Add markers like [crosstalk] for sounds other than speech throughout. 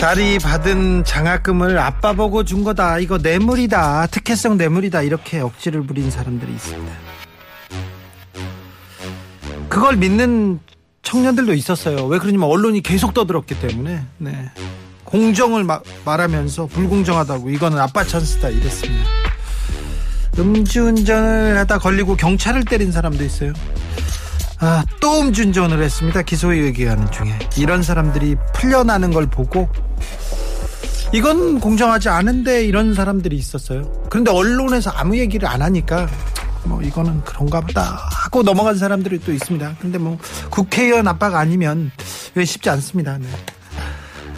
딸이 받은 장학금을 아빠 보고 준 거다. 이거 뇌물이다. 특혜성 뇌물이다. 이렇게 억지를 부린 사람들이 있습니다. 그걸 믿는 청년들도 있었어요. 왜 그러냐면 언론이 계속 떠들었기 때문에. 네. 공정을 마- 말하면서 불공정하다고 이거는 아빠 찬스다 이랬습니다. 음주운전을 하다 걸리고 경찰을 때린 사람도 있어요. 아, 또 음주운전을 했습니다. 기소유예기하는 중에. 이런 사람들이 풀려나는 걸 보고 이건 공정하지 않은데 이런 사람들이 있었어요. 그런데 언론에서 아무 얘기를 안 하니까 뭐 이거는 그런가 보다 하고 넘어간 사람들이 또 있습니다. 근데 뭐 국회의원 아빠가 아니면 왜 쉽지 않습니다. 네.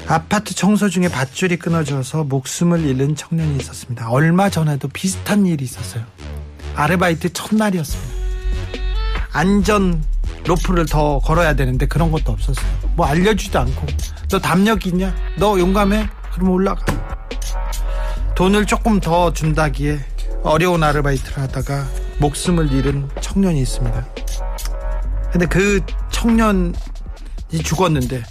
아파트 청소 중에 밧줄이 끊어져서 목숨을 잃은 청년이 있었습니다. 얼마 전에도 비슷한 일이 있었어요. 아르바이트 첫날이었습니다. 안전 로프를 더 걸어야 되는데 그런 것도 없었어요. 뭐 알려주지도 않고 너 담력 있냐? 너 용감해? 그럼 올라가. 돈을 조금 더 준다기에 어려운 아르바이트를 하다가 목숨을 잃은 청년이 있습니다. 근데 그 청년이 죽었는데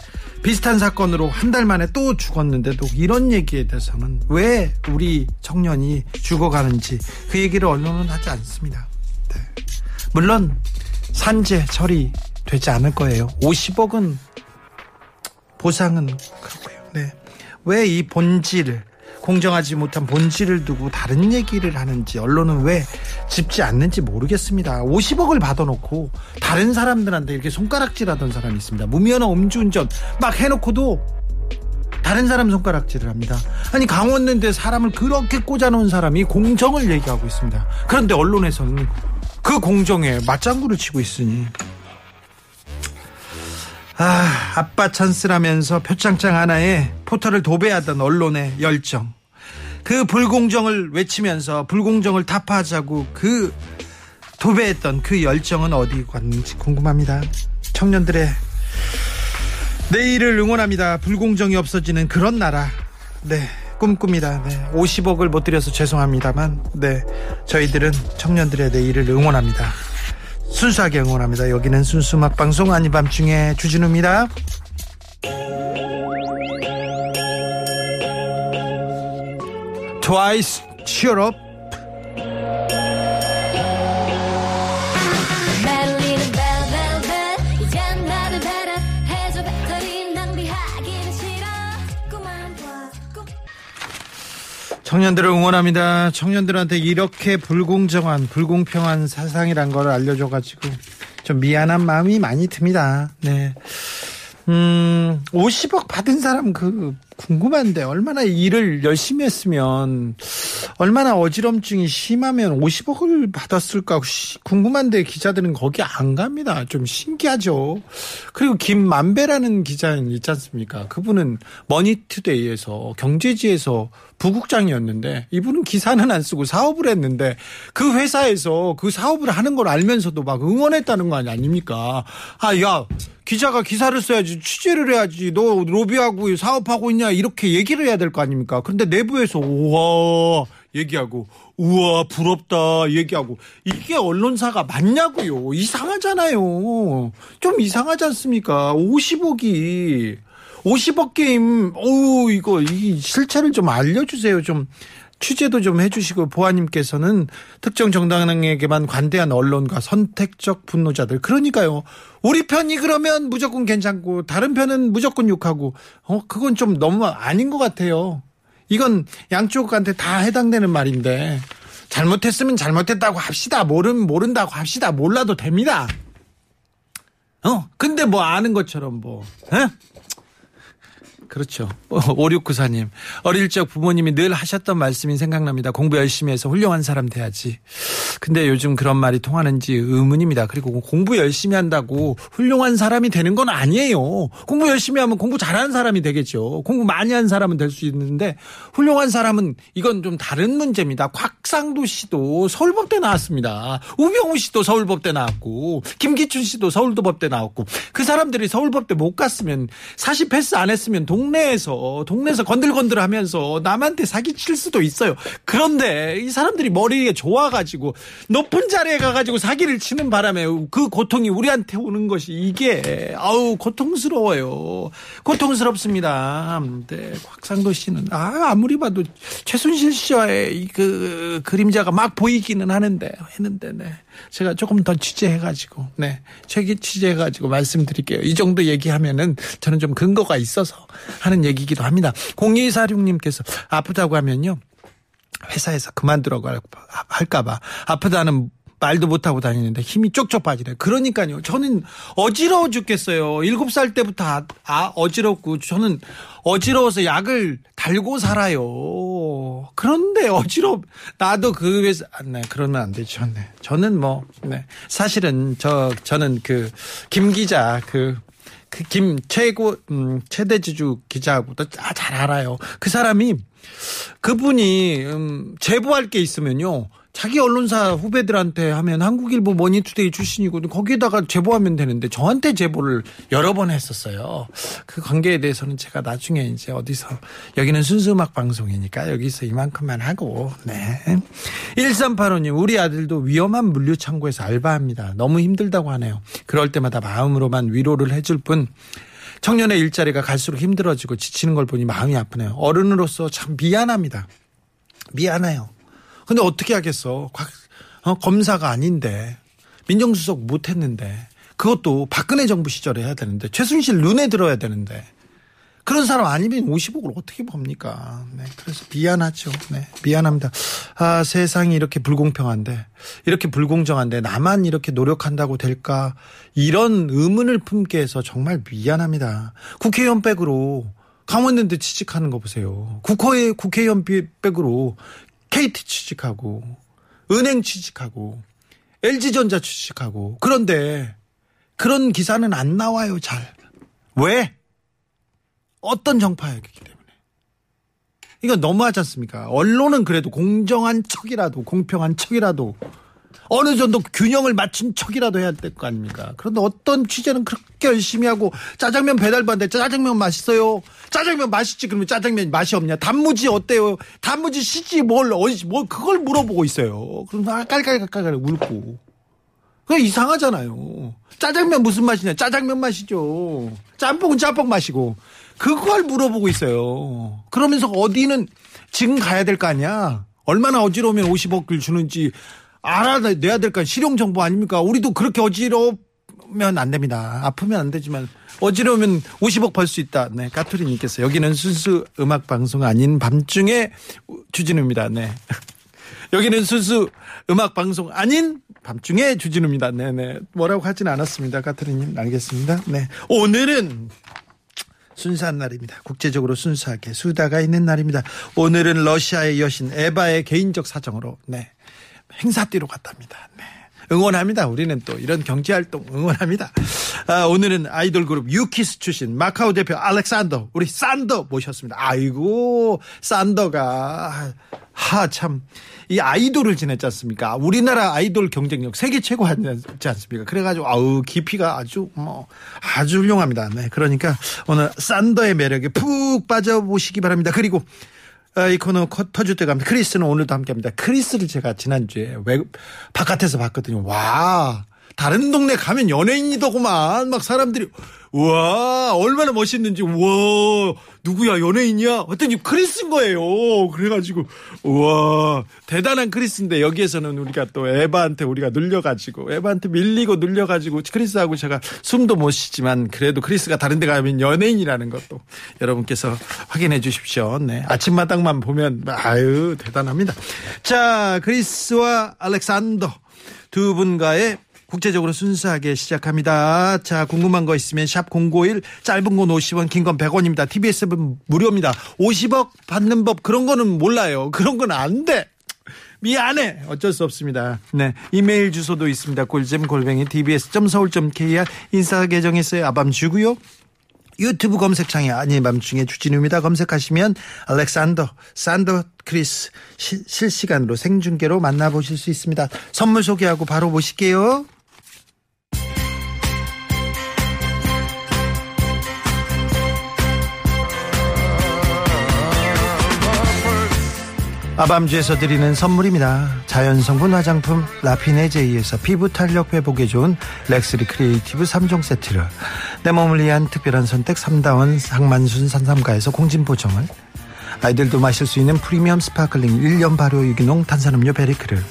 비슷한 사건으로 한 달 만에 또 죽었는데도 이런 얘기에 대해서는 왜 우리 청년이 죽어가는지 그 얘기를 언론은 하지 않습니다. 네. 물론 산재 처리 되지 않을 거예요. 50억은 보상은 그렇고요. 네. 왜 이 본질을 공정하지 못한 본질을 두고 다른 얘기를 하는지 언론은 왜 짚지 않는지 모르겠습니다. 50억을 받아놓고 다른 사람들한테 이렇게 손가락질하던 사람이 있습니다. 무면허 음주운전 막 해놓고도 다른 사람 손가락질을 합니다. 아니 강원랜드에 사람을 그렇게 꽂아놓은 사람이 공정을 얘기하고 있습니다. 그런데 언론에서는 그 공정에 맞장구를 치고 있으니 아 아빠 찬스라면서 표창장 하나에 포털을 도배하던 언론의 열정 그 불공정을 외치면서 불공정을 타파하자고 그 도배했던 그 열정은 어디 갔는지 궁금합니다. 청년들의 내일을 응원합니다. 불공정이 없어지는 그런 나라. 네. 꿈꿉니다. 네. 50억을 못 드려서 죄송합니다만, 네. 저희들은 청년들의 내일을 응원합니다. 순수하게 응원합니다. 여기는 순수 막방송 아닌 밤중에 주진우입니다. 트와이스 치얼업 청년들을 응원합니다. 청년들한테 이렇게 불공정한, 불공평한 세상이란 걸 알려줘가지고 좀 미안한 마음이 많이 듭니다. 네. 음, 50억 받은 사람 그 궁금한데 얼마나 일을 열심히 했으면 얼마나 어지럼증이 심하면 50억을 받았을까 시- 궁금한데 기자들은 거기 안 갑니다. 좀 신기하죠. 그리고 김만배라는 기자 있지 않습니까? 그분은 머니투데이에서 경제지에서 부국장이었는데 이분은 기사는 안 쓰고 사업을 했는데 그 회사에서 그 사업을 하는 걸 알면서도 막 응원했다는 거 아닙니까? 아, 야, 기자가 기사를 써야지 취재를 해야지 너 로비하고 사업하고 있냐 이렇게 얘기를 해야 될 거 아닙니까? 근데 내부에서 우와 얘기하고 우와 부럽다 얘기하고. 이게 언론사가 맞냐고요? 이상하잖아요. 좀 이상하지 않습니까? 50억이. 50억 게임 어우 이거 이 실체를 좀 알려주세요 좀 취재도 좀 해주시고 보아님께서는 특정 정당에게만 관대한 언론과 선택적 분노자들. 그러니까요. 우리 편이 그러면 무조건 괜찮고 다른 편은 무조건 욕하고. 어 그건 좀 너무 아닌 것 같아요. 이건 양쪽한테 다 해당되는 말인데 잘못했으면 잘못했다고 합시다. 모르면 모른다고 합시다. 몰라도 됩니다. 어? 근데 뭐 아는 것처럼 뭐 에? 그렇죠. [laughs] 5694님. 어릴 적 부모님이 늘 하셨던 말씀이 생각납니다. 공부 열심히 해서 훌륭한 사람 돼야지. 근데 요즘 그런 말이 통하는지 의문입니다. 그리고 공부 열심히 한다고 훌륭한 사람이 되는 건 아니에요. 공부 열심히 하면 공부 잘하는 사람이 되겠죠. 공부 많이 한 사람은 될 수 있는데 훌륭한 사람은 이건 좀 다른 문제입니다. 곽상도 씨도 서울법대 나왔습니다. 우병우 씨도 서울법대 나왔고 김기춘 씨도 서울도법대 나왔고 그 사람들이 서울법대 못 갔으면 사실 패스 안 했으면 동 네에서 동네에서 건들건들하면서 남한테 사기 칠 수도 있어요. 그런데 이 사람들이 머리에 좋아가지고 높은 자리에 가가지고 사기를 치는 바람에 그 고통이 우리한테 오는 것이 이게 아우 고통스러워요. 고통스럽습니다. 네, 곽상도 씨는 아 아무리 봐도 최순실 씨와의 이그 그림자가 막 보이기는 하는데 했는데 네. 제가 조금 더 취재해가지고 네 책이 취재해가지고 말씀드릴게요. 이 정도 얘기하면은 저는 좀 근거가 있어서 하는 얘기기도 합니다. 0246님께서 아프다고 하면요. 회사에서 그만두라고 할- 할까봐 아프다는 말도 못하고 다니는데 힘이 쪽쪽 빠지네. 그러니까요. 저는 어지러워 죽겠어요. 일곱 살 때부터 아, 아, 어지럽고 저는 어지러워서 약을 달고 살아요. 그런데 어지럽 나도 그 회사 아, 네 그러면 안 되죠. 네. 저는 뭐 네. 사실은 저 저는 그 김 기자 그 그김 최고 음, 최대지주 기자하고도 다잘 알아요. 그 사람이 그분이 음, 제보할 게 있으면요. 자기 언론사 후배들한테 하면 한국일보 머니투데이 출신이고 거기에다가 제보하면 되는데 저한테 제보를 여러 번 했었어요. 그 관계에 대해서는 제가 나중에 이제 어디서 여기는 순수 음악 방송이니까 여기서 이만큼만 하고 네. 1385님 우리 아들도 위험한 물류 창고에서 알바합니다. 너무 힘들다고 하네요. 그럴 때마다 마음으로만 위로를 해줄 뿐 청년의 일자리가 갈수록 힘들어지고 지치는 걸 보니 마음이 아프네요. 어른으로서 참 미안합니다. 미안해요. 근데 어떻게 하겠어? 곽- 어, 검사가 아닌데 민정수석 못했는데 그것도 박근혜 정부 시절에 해야 되는데 최순실 눈에 들어야 되는데 그런 사람 아니면 50억을 어떻게 봅니까? 네, 그래서 미안하죠. 네, 미안합니다. 아, 세상이 이렇게 불공평한데, 이렇게 불공정한데, 나만 이렇게 노력한다고 될까? 이런 의문을 품게 해서 정말 미안합니다. 국회의원 백으로 강원랜드 취직하는 거 보세요. 국회, 국회의원 백으로 KT 취직하고, 은행 취직하고, LG전자 취직하고, 그런데 그런 기사는 안 나와요, 잘. 왜? 어떤 정파였기 때문에. 이거 너무하지 않습니까? 언론은 그래도 공정한 척이라도, 공평한 척이라도, 어느 정도 균형을 맞춘 척이라도 해야 될 거 아닙니까? 그런데 어떤 취재는 그렇게 열심히 하고, 짜장면 배달받는데 짜장면 맛있어요? 짜장면 맛있지? 그러면 짜장면 맛이 없냐? 단무지 어때요? 단무지 시지 뭘, 어디, 뭘, 그걸 물어보고 있어요. 그럼 깔깔깔깔 울고. 그거 이상하잖아요. 짜장면 무슨 맛이냐? 짜장면 맛이죠. 짬뽕은 짬뽕 맛이고. 그걸 물어보고 있어요. 그러면서 어디는 지금 가야 될 거 아니야? 얼마나 어지러우면 50억을 주는지 알아내야 될거 실용 정보 아닙니까? 우리도 그렇게 어지러우면 안 됩니다. 아프면 안 되지만 어지러우면 50억 벌 수 있다. 네, 까투리님께서 여기는 순수 음악 방송 아닌 밤중에 주진우입니다. 네. [laughs] 여기는 순수 음악 방송 아닌 밤중에 주진우입니다. 네네. 뭐라고 하진 않았습니다. 까트리님. 알겠습니다. 네. 오늘은 순수한 날입니다. 국제적으로 순수하게 수다가 있는 날입니다. 오늘은 러시아의 여신 에바의 개인적 사정으로 네. 행사띠로 갔답니다. 네. 응원합니다. 우리는 또 이런 경제 활동 응원합니다. 아, 오늘은 아이돌 그룹 유키스 출신 마카오 대표 알렉산더 우리 산더 모셨습니다. 아이고 산더가 하 참 이 아이돌을 지냈지 않습니까? 우리나라 아이돌 경쟁력 세계 최고 하지 않습니까? 그래가지고 아우 깊이가 아주 뭐 아주 훌륭합니다. 네, 그러니까 오늘 산더의 매력에 푹 빠져보시기 바랍니다. 그리고 아, 이 코너 커- 터질 때 갑니다. 크리스는 오늘도 함께 합니다. 크리스를 제가 지난주에 외 바깥에서 봤거든요. 와, 다른 동네 가면 연예인이더구만. 막 사람들이, 우와, 얼마나 멋있는지, 우와, 누구야, 연예인이야? 어떤 크리스인 거예요. 그래가지고, 우와, 대단한 크리스인데, 여기에서는 우리가 또 에바한테 우리가 눌려가지고, 에바한테 밀리고 눌려가지고, 크리스하고 제가 숨도 못 쉬지만, 그래도 크리스가 다른 데 가면 연예인이라는 것도 여러분께서 확인해 주십시오. 네. 아침마당만 보면, 아유, 대단합니다. 자, 크리스와 알렉산더 두 분과의 국제적으로 순수하게 시작합니다. 자, 궁금한 거 있으면 샵051 짧은 건 50원, 긴 건 100원입니다. TBS는 무료입니다. 50억 받는 법 그런 거는 몰라요. 그런 건 안 돼. 미안해. 어쩔 수 없습니다. 네. 이메일 주소도 있습니다. 꿀잼 골뱅이 tbs.서울.kr 인스타 계정 있어요. 아밤주고요. 유튜브 검색창에 아닌 밤중에 주진우입니다. 검색하시면 알렉산더, 산더 크리스 시- 실시간으로 생중계로 만나보실 수 있습니다. 선물 소개하고 바로 보실게요. 아밤주에서 드리는 선물입니다. 자연성분 화장품 라피네제이에서 피부 탄력 회복에 좋은 렉스리 크리에이티브 3종 세트를 내 몸을 위한 특별한 선택 3다원 상만순 산삼가에서 공진 보정을 아이들도 마실 수 있는 프리미엄 sparkling 1년 발효 유기농 탄산음료 베리크를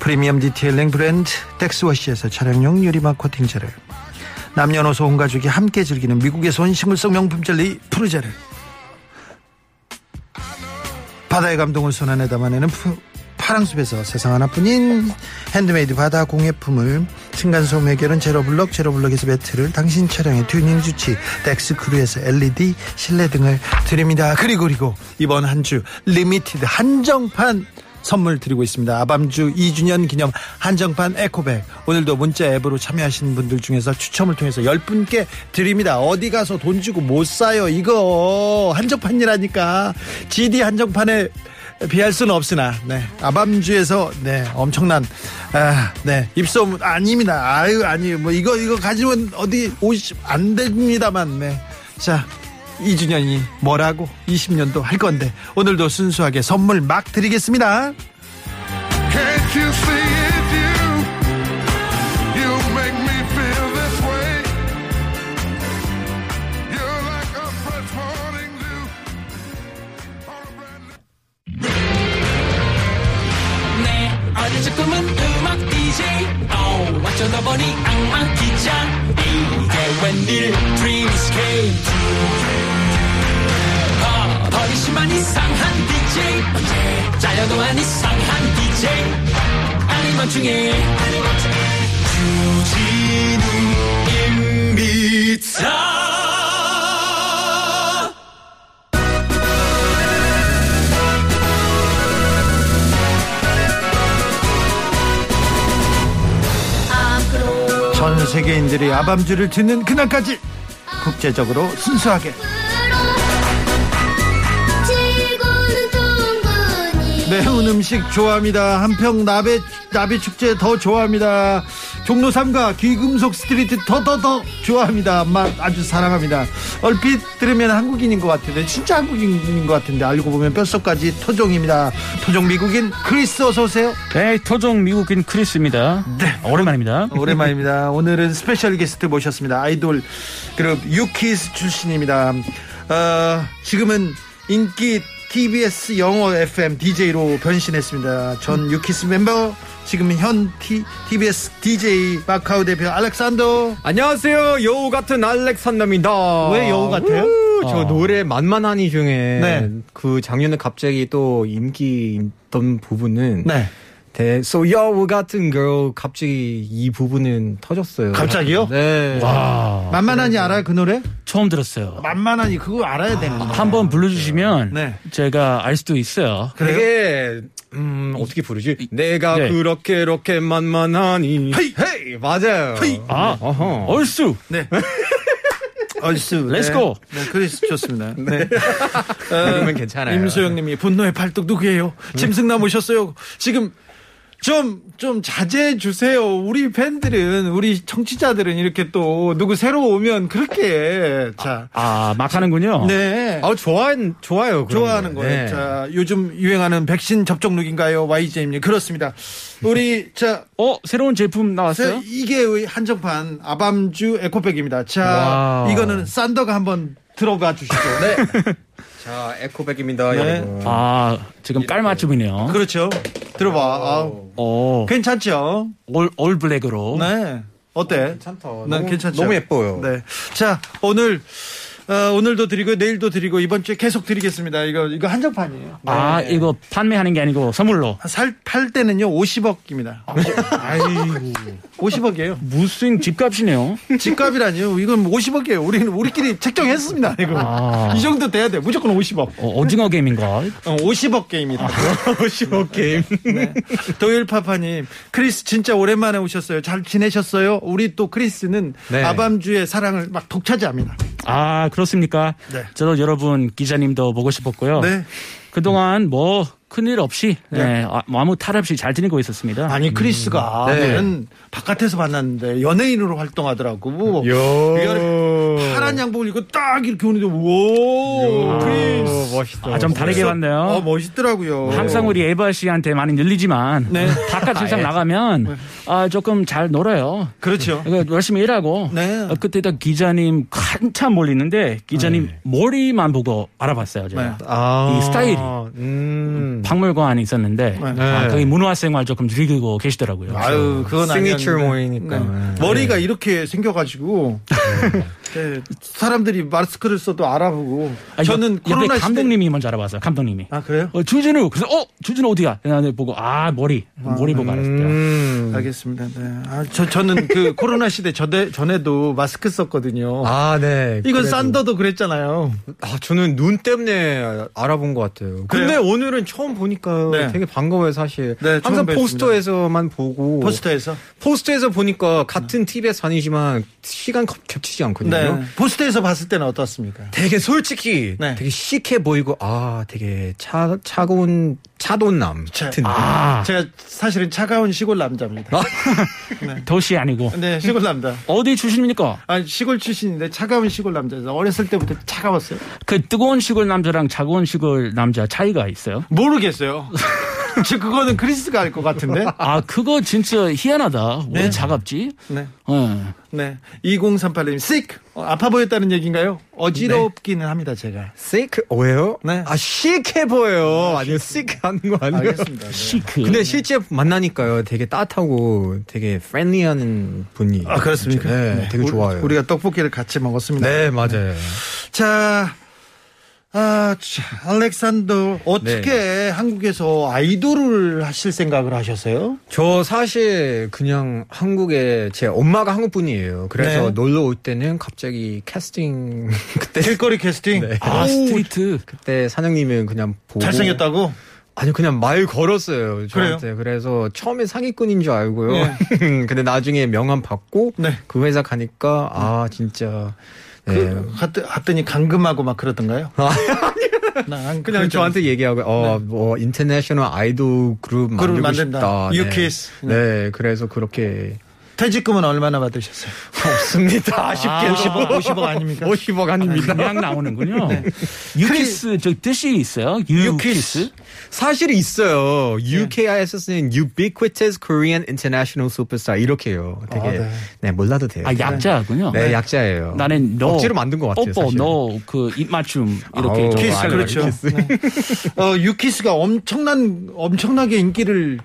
프리미엄 detailing 브랜드 덱스워시에서 차량용 유리막 코팅제를 남녀노소 온 가족이 함께 즐기는 미국에서 온 식물성 명품 젤리 푸르제를 바다의 감동을 손 안에 담아내는 푸- 파랑숲에서 세상 하나뿐인 핸드메이드 바다 공예품을 층간소음 해결은 제로블럭 제로블럭에서 매트를 당신 차량의 튜닝 주치 덱스 크루에서 LED 실내 등을 드립니다. 그리고 그리고 이번 한 주 limited 한정판 선물 드리고 있습니다. 아밤주 2주년 기념 한정판 에코백. 오늘도 문자 앱으로 참여하시는 분들 중에서 추첨을 통해서 10분께 드립니다. 어디 가서 돈 주고 못 사요. 이거 한정판이라니까. GD 한정판에 비할 수는 없으나 네. 아밤주에서 네 엄청난 아, 네 입소문 아닙니다 아유 아니 뭐 이거 이거 가지면 어디 오십 안 됩니다만 네 자 2주년이 뭐라고 20년도 할 건데 오늘도 순수하게 선물 막 드리겠습니다. Can't you see it, you? You make me feel this way. You're like a fresh morning dew. On a brand new 내 어릴 꿈은 음악 DJ 어, 어쩌다 보니 악마 기자 이게 웬일 어, 버리시만 이상한 DJ. 잘려도 안 이상한 DJ. 아니면 중에. 주진우입니다 전 세계인들이 아밤주를 듣는 그날까지 국제적으로 순수하게 매운 음식 좋아합니다. 한평 나베 나비 축제 더 좋아합니다. 종로 3가 귀금속 street 더 더 더 좋아합니다. 맛 아주 사랑합니다. 얼핏 들으면 한국인인 것 같은데 진짜 한국인인 것 같은데 알고 보면 뼛속까지 토종입니다. 토종 미국인 크리스 어서 오세요. 네, 토종 미국인 크리스입니다. 네. 오랜만입니다. 오랜만입니다. 오늘은 special guest 모셨습니다. 아이돌 그룹 유키스 출신입니다. 어, 지금은 인기 TBS 영어 FM DJ로 변신했습니다. 전 유키스 멤버, 지금 현 T, TBS DJ 마카오 대표 알렉산더. 안녕하세요. 여우 같은 알렉산더입니다. 왜 여우 같아요? 우, 저 어. 노래 만만하니 중에 네. 그 작년에 갑자기 또 인기 있던 부분은 네. 대, so 여우 같은 girl 갑자기 이 부분은 터졌어요. 갑자기요? 네. 와, 만만하니 알아요, 그 노래? 처음 들었어요. 만만하니 그거 알아야 됩니다. 한번 불러주시면 네. 제가 알 수도 있어요. 그래요? 되게 음 어떻게 부르지? 내가 네. 그렇게 이렇게 만만하니 헤이! 헤이 맞아요. 헤이! 아, 어허. 얼쑤. 네. [laughs] 얼쑤. Let's 네. go. 네, 그리스 좋습니다. 네. [laughs] 그러면 괜찮아요. 임소영님이 분노의 팔뚝 누구예요? 짐승남 오셨어요. 지금 좀, 좀 자제해 주세요. 우리 팬들은, 우리 청취자들은 이렇게 또 누구 새로 오면 그렇게, 자, 아, 막 하는군요. 네. 아 좋아 좋아요. 좋아하는 거. 거예요. 네. 자, 요즘 유행하는 백신 접종룩인가요? YJ님. 그렇습니다. 우리, 자, 어, 새로운 제품 나왔어요? 자, 이게 한정판 아밤주 에코백입니다. 자. 이거는 산더가 한번 들어가 주시죠. [laughs] 네. 자 에코백입니다 네. 여러분. 아, 지금 깔맞춤이네요. 그렇죠. 들어봐. 아, 어, 괜찮죠? 올, 올 블랙으로. 네. 어때? 괜찮다. 난 너무, 괜찮죠? 너무 예뻐요. 네. 자, 오늘 어, 오늘도 드리고 내일도 드리고 이번 주에 계속 드리겠습니다. 이거 이거 한정판이에요. 아, 네. 이거 판매하는 게 아니고 선물로. 살, 팔 때는요 50억입니다. 아이고 50억이에요. 무슨 집값이네요. 집값이라니요. 이건 50억이에요. 우리는 우리끼리 책정했습니다. 이거 아. 이 정도 돼야 돼. 무조건 50억. 어, 오징어 게임인가? 어, 50억 게임이다. 50억 [laughs] 게임. 네. 도일 파파님, 크리스 진짜 오랜만에 오셨어요. 잘 지내셨어요? 우리 또 크리스는 네. 아밤주의 사랑을 막 독차지합니다. 아, 그렇습니까? 네. 저도 여러분 기자님도 보고 싶었고요. 네. 그동안 뭐 큰일 없이 네, 아, 뭐 아무 탈 없이 잘 지내고 있었습니다. 아니 크리스가 네. 나는 바깥에서 만났는데 연예인으로 활동하더라고. 요. 파란 양복을 입고 딱 이렇게 오는데 우와 크리스. 멋있다. 아, 좀 다르게 봤네요. 어 멋있더라고요. 항상 우리 에바 씨한테 많이 늘리지만 네. [laughs] 바깥 세상 나가면 아, 조금 잘 놀아요. 그렇죠. 그러니까 열심히 일하고 네. 어, 그때다 기자님 한참 몰리는데 기자님 머리만 보고 알아봤어요. 제가. 네. 아. 이 스타일이. 음. 박물관에 있었는데 네. 아, 거기 문화생활 조금 즐기고 계시더라고요. 아유 그건 시그니처 아니었는데. 모이니까. 네. 머리가 이렇게 생겨가지고 [laughs] 네. 사람들이 마스크를 써도 알아보고 아, 저는 옆- 코로나 감독님이 먼저 알아봤어요. 감독님이. 시대 아 그래요? 어, 주진우. 그래서 어 주진우 어디야? 내가 보고 아 머리 머리 보고 알았어요. 음. 알겠습니다. 네. 아, 저 저는 그 [laughs] 코로나 시대 전에 전에도 마스크 썼거든요. 아, 네. 이건 그래도. 산더도 그랬잖아요. 아, 저는 눈 때문에 알아본 것 같아요. 근데 그래요? 오늘은 처음 보니까 네. 되게 반가워요, 사실. 네, 처음 항상. 포스터에서만 보고. 포스터에서. 포스터에서 보니까 같은 TV에서 다니지만 시간 겹- 겹치지 않거든요. 네. 포스터에서 봤을 때는 어떻습니까? 되게 솔직히 네. 되게 시크해 보이고 아 되게 차 차가운 차돈남 자, 같은 아 제가 사실은 차가운 시골 남자입니다. [laughs] 도시 아니고 네, 시골 남자. 어디 출신입니까? 아, 시골 출신인데 차가운 시골 남자죠. 어렸을 때부터 차가웠어요. 그 뜨거운 시골 남자랑 차가운 시골 남자 차이가 있어요? 모르겠어요. [laughs] [laughs] 저 그거는 크리스가 알것 같은데. 아 그거 진짜 희한하다. 왜 네. 차갑지? 네. 어. 네. 2038님, chic. 어, 아파 보였다는 얘기인가요? 어지럽기는 합니다, 제가. 시크 왜요? 네. 아 시크해 보여요. 아니요 시크 하는 거 아니에요. 알겠습니다. 네. 시크. 근데 실제 만나니까요, 되게 따뜻하고 되게 friendly한 분이. 아, 그렇습니까? 네, 되게 우리- 좋아요. 우리가 떡볶이를 같이 먹었습니다. 네, 맞아요. 자, 아, 자, 알렉산더, 어떻게 네. 한국에서 아이돌을 하실 생각을 하셨어요? 저 사실 그냥 한국에 제 엄마가 한국 분이에요. 그래서 네. 놀러 올 때는 갑자기 캐스팅 [laughs] 그때 길거리 캐스팅? 네. 아 오, street. 그때 사장님은 그냥 보고 잘생겼다고? 아니 그냥 말 걸었어요 저한테 그래요? 그래서 처음에 사기꾼인 줄 알고요 네. [laughs] 근데 나중에 명함 받고 네. 그 회사 가니까 아 진짜 네. 그, 갔더- 갔더니 감금하고 막 그러던가요? 아, [laughs] 난 그냥 저한테 얘기하고 어뭐 international 아이돌 그룹 네. 만들고 만든다. 싶다 네. 유키스. 네 그래서 그렇게 퇴직금은 얼마나 받으셨어요? [laughs] 없습니다 아쉽게도 50억, 50억 아닙니까? 50억 아닙니다 그냥 나오는군요. 유키스 저 뜻이 있어요? 유키스. 사실 있어요. UKISS는 Ubiquitous Korean International Superstar 이렇게요. 되게 아, 네. 네. 몰라도 돼요. 아 약자군요. 네, 약자예요. 나는 너 억지로 만든 것 같아요. 뽀뽀 사실. 너그 입맞춤 이렇게 좀 키스. 그렇죠. 네. 어, 유키스가 엄청난, 엄청나게 인기를,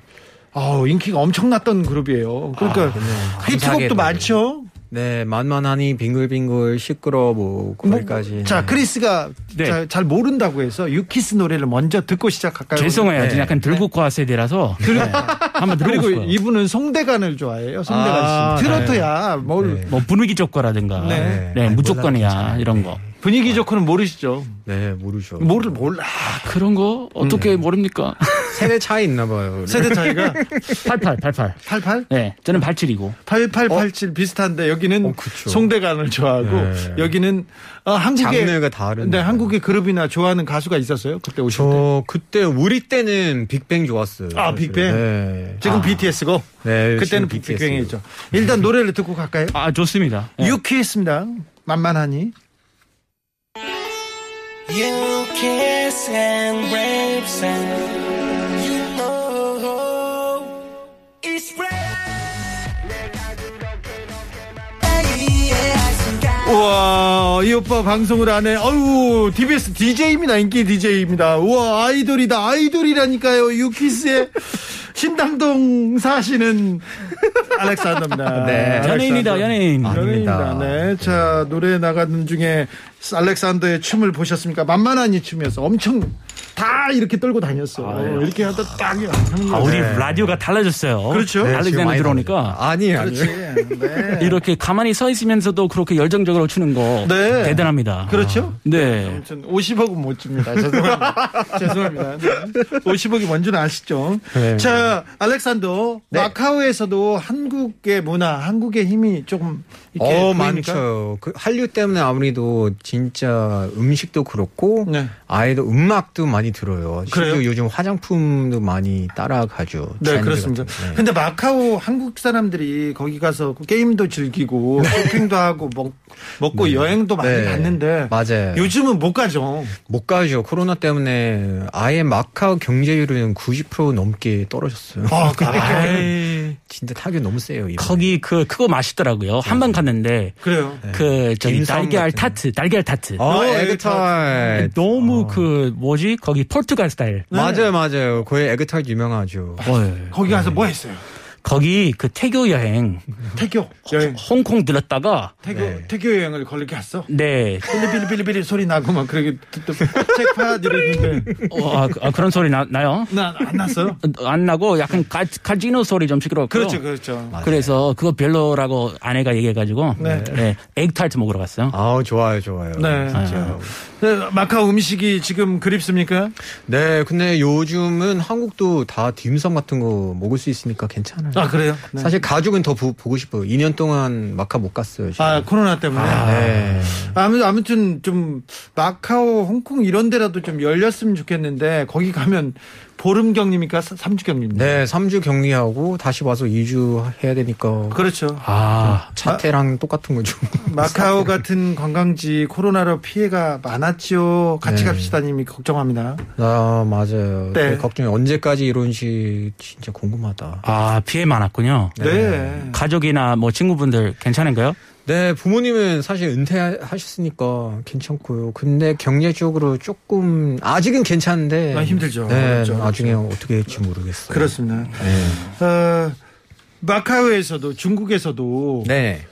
아우, 인기가 엄청났던 그룹이에요. 그러니까, 히트곡도 감사하게도. 많죠? 네, 만만하니 빙글빙글 시끄러 뭐 뭐, 거기까지. 자, 크리스가 네. 잘, 잘 모른다고 해서 유키스 노래를 먼저 듣고 시작할까요? 죄송해요. 네. 약간 들국화 세대라서 [laughs] 네. 한번 그리고 들어보고 싶어요. 이분은 송대관을 좋아해요. 송대관 아, 씨. 트로트야. 뭘 네. 뭐 분위기적 거라든가 네. 네, 무조건이야 이런 거 분위기 좋고는 모르시죠. 네, 모르죠. 모를 몰라. 그런 거 어떻게 음. 모릅니까? 세대 차이 있나 봐요. 세대 차이가 88 88 88? 네 저는 87이고 8887 비슷한데 여기는 어, 그쵸. 송대관을 좋아하고 네. 여기는 어, 한국의 장르가 다른. 네, 한국의 그룹이나 좋아하는 가수가 있었어요. 그때 오실 때. 저 그때 우리 때는 빅뱅 좋았어요. 아, 사실. 빅뱅? 네. 지금 BTS고 네, 그때는 BTS. 빅뱅이죠. 일단 노래를 듣고 갈까요? 아 좋습니다. 네. 유키했습니다. 만만하니. You kiss and rapes and you know it's 우와, 이 오빠 방송을 안 해. 어유 TBS DJ입니다. 인기 DJ입니다. 우와, 아이돌이다. 아이돌이라니까요. 유키스의 신당동 사시는 알렉산더입니다. 네. 연예인이다, 연예인. 아, 연예인이다. 아닙니다. 네. 자, 노래 나가는 중에 알렉산더의 춤을 보셨습니까? 만만한 이 춤이었어. 엄청 다 이렇게 떨고 다녔어. 이렇게 하다 딱 하는 아, 거. 우리 라디오가 달라졌어요. 그렇죠. 네, 알렉산더 들어오니까. 그렇지. 아니에요. 네. 이렇게 가만히 서 있으면서도 그렇게 열정적으로 추는 거 네. 대단합니다. 그렇죠? 네. 아무튼 50억은 못 줍니다. 죄송합니다. [laughs] 죄송합니다. 네. 50억이 뭔지는 아시죠? 네. 자, 알렉산더. 네. 마카오에서도 한국의 문화, 한국의 힘이 조금 어? 많죠. 그 한류 때문에 아무래도 진짜 음식도 그렇고 네. 아이도 음악도 많이 들어요. 그래요? 요즘 화장품도 많이 따라가죠. 네, 그렇습니다. 같은. 네. 근데 마카오 한국 사람들이 거기 가서 게임도 즐기고 [laughs] 쇼핑도 하고 먹, 먹고 여행도 많이 네. 갔는데 맞아요. 요즘은 못 가죠. 못 가죠. 코로나 때문에 아예 마카오 경제율은 90% 넘게 떨어졌어요. 아. [laughs] 아이, 진짜 타격 너무 세요. 이번에. 거기 그 그거 맛있더라고요. 한 번 갔는데 그래요. 그 저기 네. 달걀 같은 타트, 달걀 타트. 아, 어, 에그타르트. 너무 그 뭐지? 거기 포르투갈 스타일. 맞아요, 맞아요. 거기 에그타르트 유명하죠. 어, 거기 가서 뭐 했어요? 거기 그 태교 여행 태교 여행. 홍콩 들렀다가 태교 네. 태교 여행을 걸리게 갔어. 네. 빌리빌리빌리빌리 소리 나고 막 그러게 또 잭팟 이러는데 어, 아, 그- 아, 그런 소리 나, 나요? 나 안 났어요. 안 나고 약간 가, 카지노 소리 좀 시끄럽고. 그렇죠, 그렇죠. 그래서 그거 별로라고 아내가 얘기해가지고 네. 네. 에그타르트 먹으러 갔어요. 아우, 좋아요, 좋아요. 네. 진짜. 네, 마카오 음식이 지금 그립습니까? 네, 근데 요즘은 한국도 다 딤섬 같은 거 먹을 수 있으니까 괜찮아요. 아 그래요? 네. 사실 가족은 더 보, 고 싶어요. 2년 동안 마카 못 갔어요. 지금. 아 코로나 때문에. 네. 아무 아무튼 좀 마카오, 홍콩 이런 데라도 좀 열렸으면 좋겠는데 거기 가면 보름 격리입니까? 3주 격리입니까? 네, 3주 격리하고 다시 와서 2주 해야 되니까 그렇죠. 아, 차태랑 똑같은 거죠. 마카오 같은 관광지 코로나로 피해가 많았지요. 같이 네. 갑시다 님이 걱정합니다. 아, 맞아요. 네. 네. 걱정이 언제까지 이런지 진짜 궁금하다. 아 피해 많았군요. 네. 가족이나 뭐 친구분들 괜찮은가요? 네, 부모님은 사실 은퇴하셨으니까 괜찮고요. 근데 경제적으로 조금 아직은 괜찮은데 아, 힘들죠. 네, 어렵죠. 나중에 어떻게 될지 모르겠어요. 그렇습니다. 네. 어, 마카오에서도 중국에서도 네.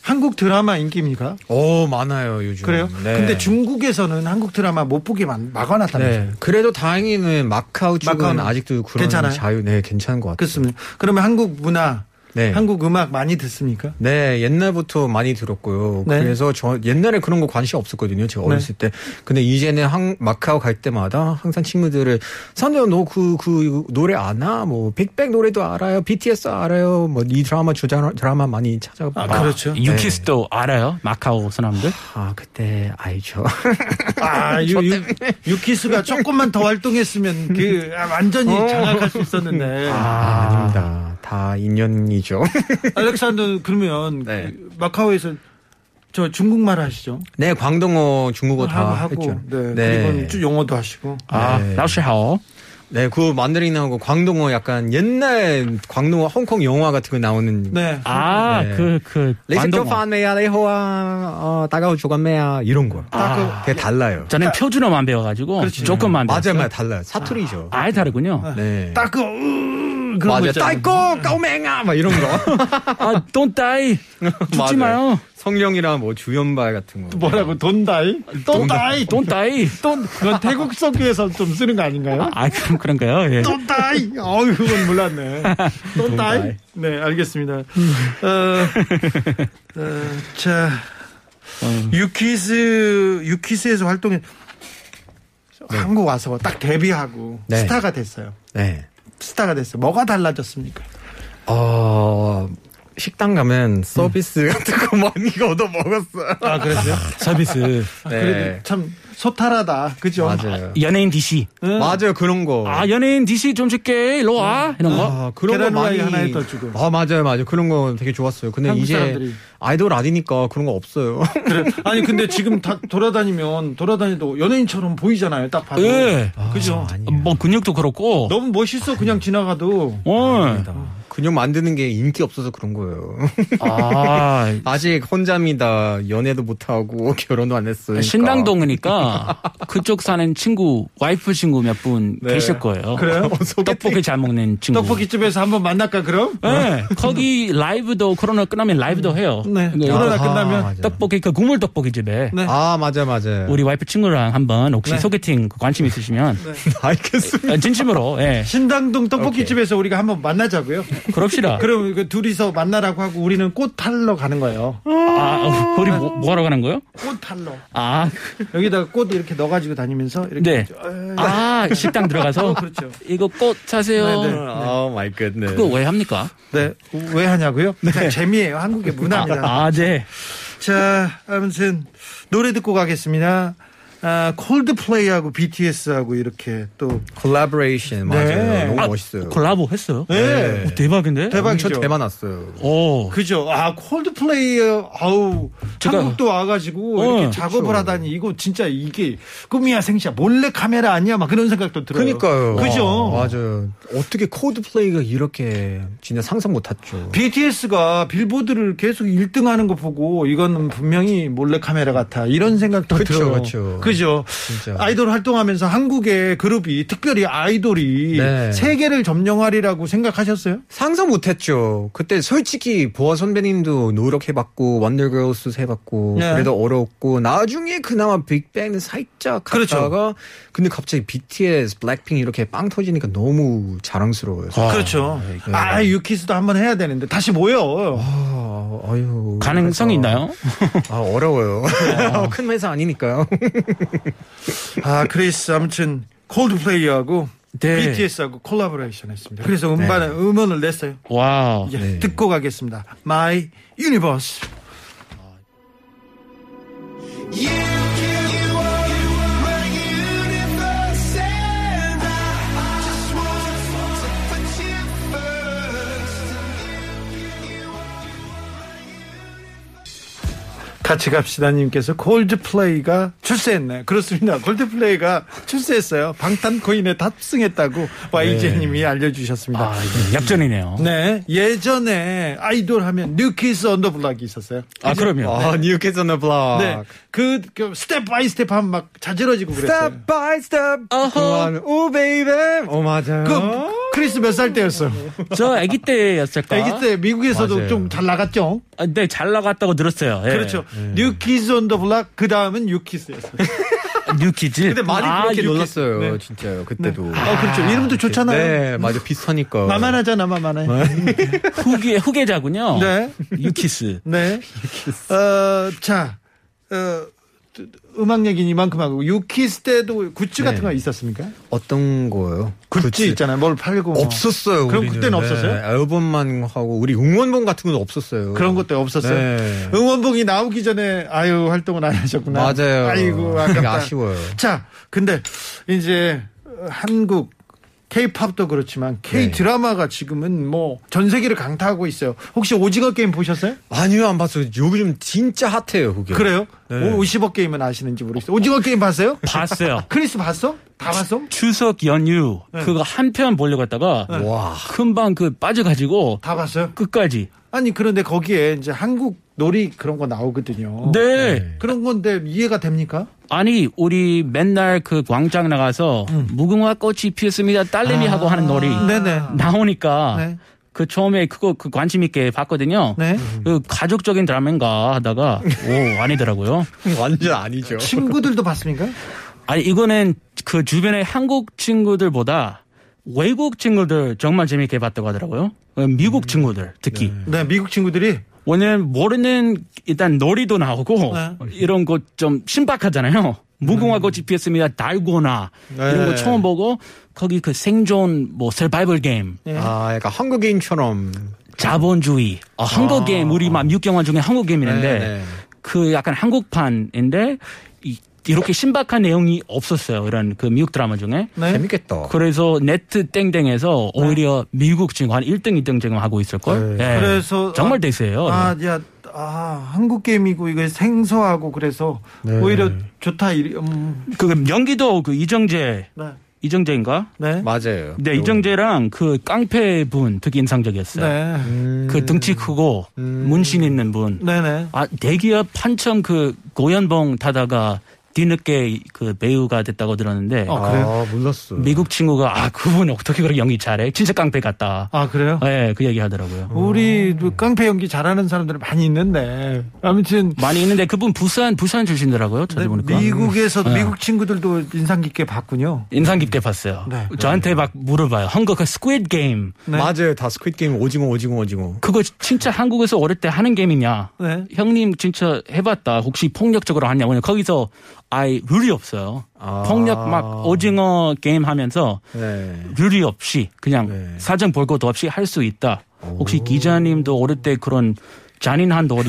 한국 드라마 인기입니까? 오, 많아요, 요즘. 그래요? 네. 근데 중국에서는 한국 드라마 못 보게 막- 막아놨다면서요? 네. 그래도 다행히는 마카오 쪽은 마카오는 아직도 그런 괜찮아요? 자유, 네, 괜찮은 것 같아요. 그렇습니다. 그러면 한국 문화, 네. 한국 음악 많이 듣습니까? 네, 옛날부터 많이 들었고요. 네. 그래서 저 옛날에 그런 거 관심 없었거든요. 제가 어렸을 때. 근데 이제는 한, 마카오 갈 때마다 항상 친구들을 선대요, 너 그, 그 노래 아나? 뭐, 빅뱅 노래도 알아요. BTS 알아요. 뭐, 이 드라마, 저 드라- 드라마 많이 찾아봐. 아, 그렇죠. 유키스도 알아요? 마카오 사람들? 아, 그때 알죠. 아, [laughs] 유, 유, 유키스가 조금만 더 활동했으면 그 아, 완전히 장악할 수 있었는데. 아, 아닙니다. 다 인연이죠. [laughs] 알렉산더 그러면 네. 그 마카오에서 저 중국말 하시죠? 네, 광동어, 중국어 다 하고, 했죠. 하고. 네. 그리고 쭉 영어도 하시고. 아, 네. 라오시하오. 네, 그 만다린하고 광동어 약간 옛날 광동어 홍콩 영화 같은 거 나오는 네. 아, 네. 그, 그, 레이스터 완동어. 판메야 레호아 어 다가오 조간메야 이런 거. 아, 되게 달라요. 저는 표준어만 배워가지고 그렇지. 조금만 배웠어요. 맞아요, 맞아요, 달라요. 사투리죠. 아예 다르군요. 네. 딱 그, 으, 맞아요. 있잖아요. 따이꼬 까오맹아 막 이런 거. 아, don't die. 죽지 맞아요. 마요. 성령이랑 뭐 주연발 같은 거. 뭐라고 돈다이? 돈다이? don't die. 돈 그건 태국 석유에서 좀 쓰는 거 아닌가요? 아, 그럼 그런가요? 예. 돈다이. 어유 그건 몰랐네. [laughs] 돈다이. 돈다이. 네, 알겠습니다. 어, 어, 자, 유키스 유키스에서 활동해 한국 와서 딱 데뷔하고 네. 스타가 됐어요. 네. 스타가 됐어요. 뭐가 달라졌습니까? 어 식당 가면 서비스 같은 거 많이 [laughs] 얻어 먹었어요. 아, 그랬어요? [laughs] 서비스. 네. 그래도 참 소탈하다. 그죠? 맞아요. 연예인 DC. 응? 맞아요 그런 거. 아, 연예인 DC 좀 줄게. 일로 와. 이런 거. 아, 그런 거 많이 하나에 더 주고. 아 맞아요 맞아요 그런 거 되게 좋았어요. 근데 이제 사람들이. 아이돌 아니니까 그런 거 없어요. [laughs] 그래. 아니 근데 지금 다 돌아다니면 돌아다니도 연예인처럼 보이잖아요. 딱 봐도. 예. 그죠? 아니에요. 뭐 근육도 그렇고. 너무 멋있어 그냥 지나가도. 어. 근육 만드는 게 인기 없어서 그런 거예요. 아, [laughs] 아직 혼자입니다. 연애도 못 하고 [laughs] 결혼도 안 했어요. 신당동이니까 그쪽 사는 친구, 와이프 친구 몇분 네. 계실 거예요. 그래요? [laughs] 떡볶이 잘 먹는 친구. 떡볶이집에서 한번 만날까 그럼? 네, 거기 라이브도 코로나 끝나면 라이브도 해요. 네. 네, 코로나 아, 끝나면 맞아. 떡볶이 그 국물 떡볶이 집에 네. 아 맞아 맞아. 우리 와이프 친구랑 한번 혹시 네. 소개팅 그 관심 있으시면 알겠습니다. 아, 진심으로 예 신당동 떡볶이집에서 우리가 한번 만나자고요. 그럽시다. [laughs] 그럼 그 둘이서 만나라고 하고 우리는 꽃 팔러 가는 거예요. 아 어, 우리 뭐, 뭐 하러 가는 거요? 꽃 팔러. 아, 여기다가 꽃 이렇게 넣어가지고 다니면서 이렇게. 네. 아 식당 들어가서 [laughs] 그렇죠. 이거 꽃 사세요. 네, 네. Oh my God. 그거 왜 합니까? 네. 왜 하냐고요? 그냥 재미예요. 한국의 문화입니다. 아, 네. 자, 아무튼 노래 듣고 가겠습니다. 아, 콜드플레이하고 BTS하고 이렇게 또 콜라보레이션 맞아요. 네. 너무 아, 멋있어요. 콜라보 했어요? 네. 어, 대박인데? 대박이죠. 저 대박 났어요. 오. 그죠. 아, 콜드플레이, 아우, 제가- 한국도 와 가지고 어, 이렇게 작업을 그쵸. 하다니 이거 진짜 이게 꿈이야 생시야 몰래 카메라 아니야 막 그런 생각도 들어요. 그니까요. 그죠. 맞아요. 어떻게 콜드플레이가 이렇게 진짜 상상 못 했죠. BTS가 빌보드를 계속 1등 하는 거 보고 이거는 분명히 몰래 카메라 같아. 이런 생각도 그쵸, 들어요. 그쵸. 그죠. 진짜. 아이돌 활동하면서 한국의 그룹이 특별히 아이돌이 네. 세계를 점령하리라고 생각하셨어요? 상상 못했죠. 그때 솔직히 보아 선배님도 노력해봤고 원더걸스 해봤고 네. 그래도 어렵고 나중에 그나마 빅뱅은 살짝 그렇죠. 갔다가 근데 갑자기 BTS, 블랙핑 이렇게 빵 터지니까 너무 자랑스러워요. 아, 그렇죠. 네. 아, 유키스도 한번 해야 되는데 다시 모여. 아, 아유. 가능성이 그래서- 있나요? 아, 어려워요. [laughs] 큰 회사 아니니까요. 아, 그레이스 아무튼 콜드플레이하고 네. BTS하고 콜라보레이션 했습니다. 그래서 음반 음원을 냈어요. 와우. 이제 네. 듣고 가겠습니다. My Universe. 같이 갑시다님께서 콜드플레이가 출세했네. 그렇습니다. 콜드플레이가 출세했어요. 방탄코인에 탑승했다고 YJ님이 알려주셨습니다. 아, 이거 역전이네요. 네, 예전에 아이돌 하면 New Kids on the Block이 있었어요. 아, 그럼요. 아, New Kids on the Block. 네, 그, 그 Step by step 하면 막 자지러지고 그랬어요. Step by step. 어허. Oh baby. 어 맞아요. 그 크리스 몇 살 때였어? 저 아기 때였을 까? 아기 때 미국에서도. 좀 잘 나갔죠. 아, 네, 잘 나갔다고 들었어요. 예. 그렇죠. New Kids on the Block 그 다음은 유키스였어요. New Kids. [laughs] 근데 많이 아, 그렇게 뉴- 놀랐어요. 네. 진짜요. 그때도. 어, 그렇죠. 이름도 좋잖아요. 네, 맞아 비슷하니까. 마만하잖아, 마만해. 후계, 후계자군요. 네. 유키스. 네. 어, 자, 어, 음악 얘기는 이만큼 하고 유키스 때도 굿즈 네. 같은 거 있었습니까? 어떤 거요? 굿즈 있잖아요. 뭘 팔고. 뭐. 없었어요. 그럼 우리는. 그때는 없었어요? 네, 앨범만 하고 우리 응원봉 같은 건 없었어요. 그런 것도 없었어요. 네. 응원봉이 나오기 전에 아유 활동은 안 하셨구나. 맞아요. 아이고 아깝다. 아쉬워요. 자, 근데 이제 한국 K-팝도 그렇지만 K 네. 드라마가 지금은 뭐 전 세계를 강타하고 있어요. 혹시 오징어 게임 보셨어요? 아니요, 안 봤어요. 요즘 진짜 핫해요, 그게. 그래요? 네. 오 50억 게임은 아시는지 모르겠어요. 오징어 게임 봤어요? 봤어요. [laughs] 크리스 봤어? 다 봤어? 추석 연휴 네. 그거 한 편 보려고 했다가 와. 금방 그 빠져가지고 다 봤어요? 끝까지. 아니 그런데 거기에 이제 한국 놀이 그런 거 나오거든요. 네. 그런 건데 이해가 됩니까? 아니 우리 맨날 그 광장 나가서 무궁화 꽃이 피었습니다 딸내미 하고 하는 놀이 음. 아. 네네. 나오니까 네. 그 처음에 그거 그 관심 있게 봤거든요. 네. 그 가족적인 드라마인가 하다가 오 아니더라고요. [laughs] 완전 아니죠. 친구들도 봤습니까? 아니 이거는 그 주변의 한국 친구들보다 외국 친구들 정말 재밌게 봤다고 하더라고요. 어, 미국 친구들 특히. 네, 미국 친구들이 왜냐면 모르는 일단 놀이도 나오고 네. 이런 거 좀 신박하잖아요. 무궁화 꽃이 피었습니다. 달고나 이런 거 네. 처음 보고 거기 그 생존 뭐 서바이벌 게임, 네. 아, 약간 한국인처럼. 자본주의, 아, 한국 게임 우리 막 육경화 중에 한국 게임인데 네, 네. 그 약간 한국판인데 이, 이렇게 신박한 내용이 없었어요. 이런 그 미국 드라마 중에. 네. 재밌겠다. 그래서 네트 땡땡에서 오히려 미국 지금 한 1등, 2등 지금 하고 있을걸? 네. 예. 그래서 정말 아, 대세예요. 아, 야, 아, 한국 게임이고 이거 생소하고 그래서 네. 오히려 좋다. 이 음, 그 연기도 그 이정재 네. 이정재인가? 네. 맞아요. 네, 이정재랑 그 깡패 분 되게 인상적이었어요. 네. 음. 그 등치 크고 문신 있는 분. 네네. 아, 대기업 한참 그 고연봉 타다가 뒤늦게 그 배우가 됐다고 들었는데 어, 그래요? 아, 몰랐어. 미국 친구가 아 그분 어떻게 그렇게 연기 잘해? 진짜 깡패 같다. 아 그래요? 네, 그 얘기 하더라고요. 우리 그 깡패 연기 잘하는 사람들이 많이 있는데 아무튼 많이 있는데 그분 부산 부산 출신더라고요. 찾아보니까 미국에서도 네. 미국 친구들도 인상 깊게 봤군요. 인상 깊게 봤어요. 네. 저한테 막 물어봐요. 한국 그 Squid Game 네. 맞아요. 다 Squid Game 오징어 오징어 오징어. 그거 진짜 한국에서 어릴 때 하는 게임이냐? 네. 형님 진짜 해봤다. 혹시 폭력적으로 하냐고. 거기서 아예 룰이 없어요. 아. 폭력 막 오징어 게임 하면서 네. 룰이 없이 그냥 네. 사정 볼 것도 없이 할 수 있다. 혹시 기자님도 어릴 때 그런 잔인한 놀이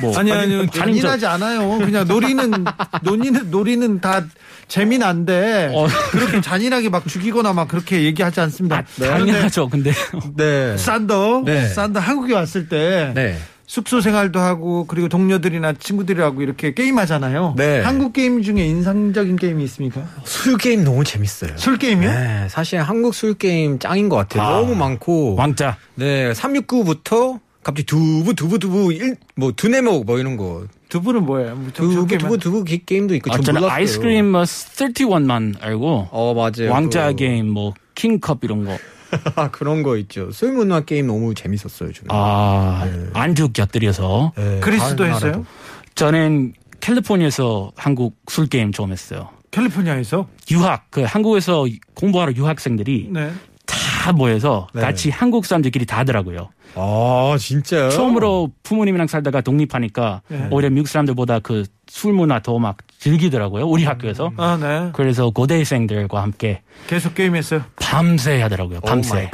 뭐 아니 아니요 잔인적- 잔인하지 않아요. 그냥 놀이는 놀이는 놀이는 다 재미난데 어. 그렇게 잔인하게 막 죽이거나 막 그렇게 얘기하지 않습니다. 아, 당연하죠. 근데 네. [laughs] 산더 네. 산더 한국에 왔을 때 네. 숙소 생활도 하고 그리고 동료들이나 친구들이라고 이렇게 게임하잖아요. 네. 한국 게임 중에 인상적인 게임이 있습니까? 술 게임 너무 재밌어요. 술 게임이요? 네, 사실 한국 술 게임 짱인 것 같아요. 아. 너무 많고. 왕자 네, 369부터 갑자기 두부 두부 두부 일, 뭐 두네목 뭐 이런 거. 두부는 뭐예요? 뭐좀 두부 두부 두부 기- 게임도 있고 아, 전 저는 몰랐어요. 아이스크림 뭐 31만 알고 어 맞아요. 왕자 그- 게임 뭐 킹컵 이런 거. [laughs] 그런 거 있죠. 술 문화 게임 너무 재밌었어요. 저는. 아 안주 곁들여서 네, 그리스도 다른 했어요? 저는 캘리포니아에서 한국 술 게임 처음 했어요. 캘리포니아에서? 유학 그 한국에서 공부하러 유학생들이 네. 다 모여서 네. 같이 한국 사람들끼리 다 하더라고요. 아 진짜요? 처음으로 부모님이랑 살다가 독립하니까 네. 오히려 미국 사람들보다 그 술 문화 더 막 즐기더라고요. 우리 학교에서. 아, 네. 그래서 고대생들과 함께 계속 게임했어요. 밤새 하더라고요. 오 밤새.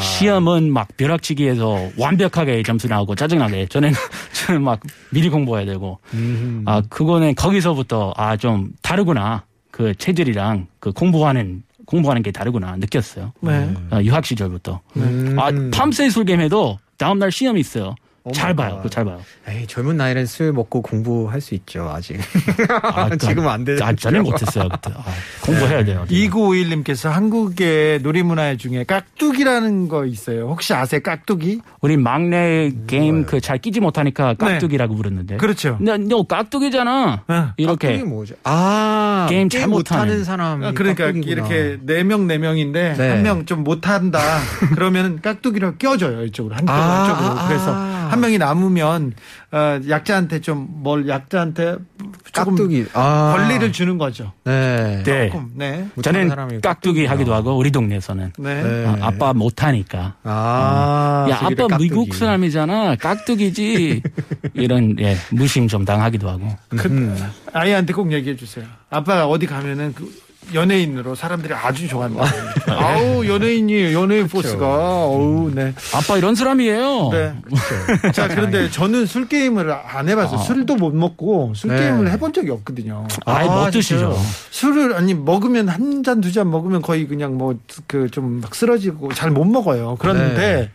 시험은 막 벼락치기에서 완벽하게 점수 나오고 짜증나게 저는 [laughs] 저는 막 미리 공부해야 되고 음. 아 그거는 거기서부터 아 좀 다르구나 그 체질이랑 그 공부하는 공부하는 게 다르구나 느꼈어요. 네. 아, 유학 시절부터 음. 아 밤새 술 게임해도 다음 날 시험이 있어요. 오잘 봐요. 잘 봐요. 에이, 젊은 나이는 술 먹고 공부할 수 있죠 아직. 아, [laughs] 그- 지금은 안 되죠. 아, 저는 못했어요 그때. 아, 공부해야 돼요. 2951님께서 한국의 놀이문화 중에 깍두기라는 거 있어요. 혹시 아세요? 깍두기? 우리 막내 게임 그 잘 끼지 못하니까 깍두기라고 부르는데. 그렇죠. 너, 너 깍두기잖아. 네. 이렇게 깍두기 뭐죠? 아 게임 잘 못하는 못하는 사람. 아, 그러니까 이렇게 네명네 명인데 네. 한명 좀 못한다. 그러면 깍두기를 껴줘요 이쪽으로 한쪽 아, 한쪽으로. 아, 그래서 아. 한 명이 남으면 어, 약자한테 좀 뭘 약자한테 조금 깍두기. 아. 권리를 주는 거죠. 네. 네. 조금 네. 저는 깍두기. 하기도 하고 우리 동네에서는 네. 네. 아, 아빠 못하니까. 아. 야 수기를 아빠 깍두기. 미국 사람이잖아 깍두기지 [laughs] 이런 예 무심 좀 당하기도 하고 그, 아이한테 꼭 얘기해 주세요. 아빠가 어디 가면은 그 연예인으로 사람들이 아주 좋아한다. 아우 연예인이 연예인 포스가 어우 네. 아빠 이런 사람이에요. 네. 자 그런데 저는 술 게임을 안 해봤어요. 술도 못 먹고 술 네. 게임을 해본 적이 없거든요. 아예 아, 못 드시죠. 진짜요? 술을 아니 먹으면 한 잔두잔 먹으면 거의 그냥 뭐 그 좀 막 쓰러지고 잘 못 먹어요. 그런데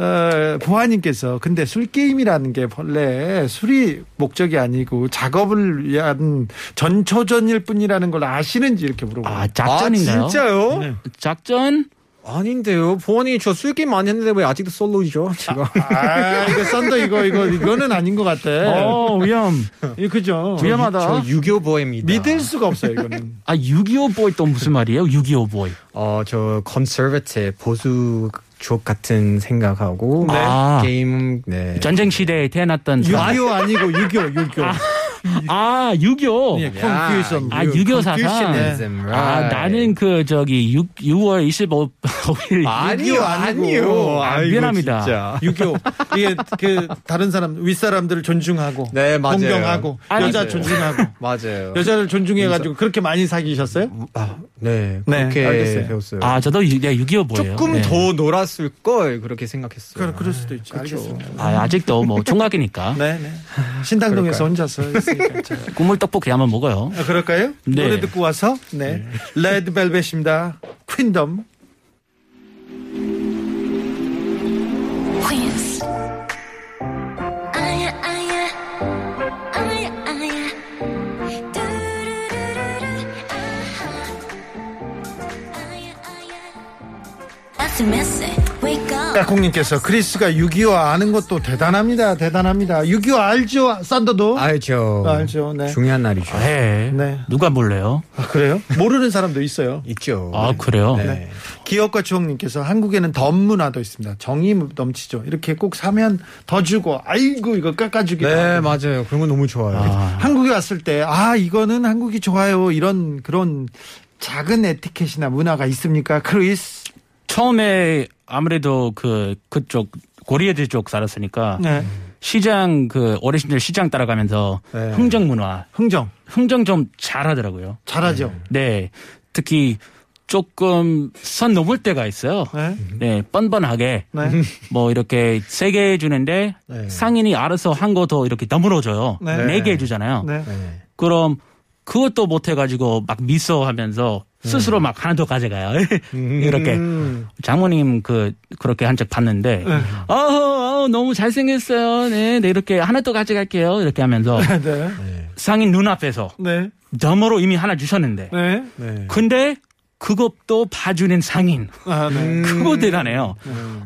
어, 보아님께서 근데 술 게임이라는 게 본래 술이 목적이 아니고 작업을 위한 전초전일 뿐이라는 걸 아시는지 이렇게 물어봐요. 아 작전인가요? 아, 진짜요? 네. 작전? 아닌데요. 부모님 저 술게임 많이 했는데 왜 아직도 솔로이죠? 지금. 아, 이거 썬더 이거 이거 이거는 아닌 것 같아. 어 위험. 이 그죠? 위험하다. 저 유교 boy입니다. 믿을 수가 없어요 이거는. 아6.25 boy 또 무슨 말이에요? 6.25 boy. 어, 저 conservative 보수 족 같은 생각하고 네. 아. 게임 네. 전쟁 시대에 태어났던 사람. 6.25 아니고 6.25 6.25. 아 6.25. 예. 아, 6.25 사상. Confucianism, 아, right. 나는 그 저기 6, 6월 25일 아니요, 6.25 아니요. 아, 미안합니다. 진짜. 6.25 이게 그 다른 사람 윗사람들을 존중하고 네, 맞아요. 존경하고 아니, 여자 네. 존중하고 [laughs] 맞아요. 여자를 존중해가지고 그렇게 많이 사귀셨어요? 아, 네, 네, 그렇게 알겠어요. 배웠어요. 아 저도 6.25 보예요. 조금 네. 더 놀았을 걸 그렇게 생각했어요. 그럴, 그럴 수도 있죠. 알겠습니다. 아, 아직도 뭐 [laughs] 총각이니까 네, 네. 신당동에서 혼자서 있으니까. 자, 국물 떡볶이 한번 먹어요. 아, 그럴까요? 네. 노래 듣고 와서 네, 레드벨벳입니다. 퀸덤. 까콩님께서 크리스가 6.25 아는 것도 대단합니다. 대단합니다. 6.25 알죠? 썬더도? 알죠. 알죠. 네. 중요한 날이죠. 네. 네. 누가 몰래요? 아, 그래요? 모르는 사람도 있어요. 있죠. 아 그래요? 네. 기업과 추억님께서 한국에는 덤 문화도 있습니다. 정이 넘치죠. 이렇게 꼭 사면 더 주고, 아이고, 이거 깎아주기도 네, 하고. 맞아요. 그런 거 너무 좋아요. 아, 한국에 왔을 때, 아, 이거는 한국이 좋아요. 이런, 그런 작은 에티켓이나 문화가 있습니까? 크리스? 처음에 아무래도 그 그쪽 고리에드 쪽 살았으니까 네. 시장 그 어르신들 시장 따라가면서 네. 흥정 문화, 흥정. 흥정 좀 잘하더라고요. 잘하죠. 네, 특히 조금 선 넘을 때가 있어요. 네. 네, 뻔뻔하게 네. 뭐 이렇게 세개 해주는데 네. 상인이 알아서 한 거 더 이렇게 너물어줘요. 네. 네개 해주잖아요. 네. 네. 그럼 그것도 못해가지고 막 미소하면서 스스로 막 하나 더 가져가요. [laughs] 이렇게 음. 장모님 그 그렇게 한 적 봤는데 네. 어, 어 너무 잘생겼어요. 네, 네 이렇게 하나 더 가져갈게요. 이렇게 하면서 [laughs] 네. 상인 눈 앞에서 네. 너머로 이미 하나 주셨는데 네. 네. 근데 그것도 봐주는 상인 아, 네. 음. [laughs] 그거 대단해요.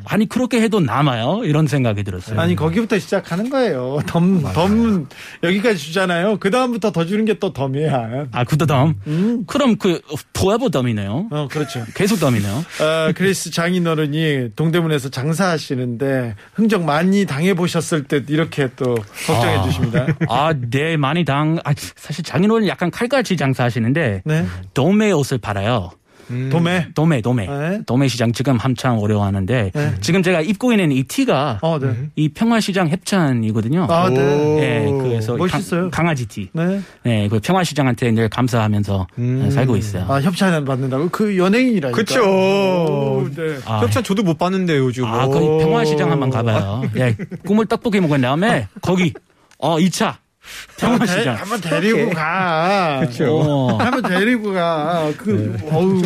아니 그렇게 해도 남아요. 이런 생각이 들었어요. 아니 거기부터 시작하는 거예요. 덤, 덤 여기까지 주잖아요. 그 다음부터 더 주는 게 또 덤이야. 아 그다음 음. 그럼 그 포에버 덤이네요. 어 그렇죠. 계속 덤이네요. 어, 크리스 장인어른이 동대문에서 장사하시는데 흥정 많이 당해 보셨을 때 이렇게 또 걱정해 아. 주십니다. 아, 네, 많이 당. 아, 사실 장인어른 약간 칼같이 장사하시는데 네. 도매 옷을 팔아요. 도매. 도매, 도매. 네. 도매 시장 지금 한창 어려워하는데 네. 지금 제가 입고 있는 이 티가 어, 네. 이 평화시장 협찬이거든요. 아, 네. 네, 그래서 멋있어요. 강, 아지 티. 네. 네, 그 평화시장한테 늘 감사하면서 음. 살고 있어요. 아, 협찬 받는다고? 그 연예인이라니까. 그쵸. 오, 네. 아, 협찬 저도 못 봤는데 요즘. 아, 오. 거기 평화시장 한번 가봐요. 네, 꿈을 떡볶이 먹은 다음에 거기 어 2차 한번, 데, 평화시장. 한번 데리고 가. 어. 한번 데리고 가. 그, 어우,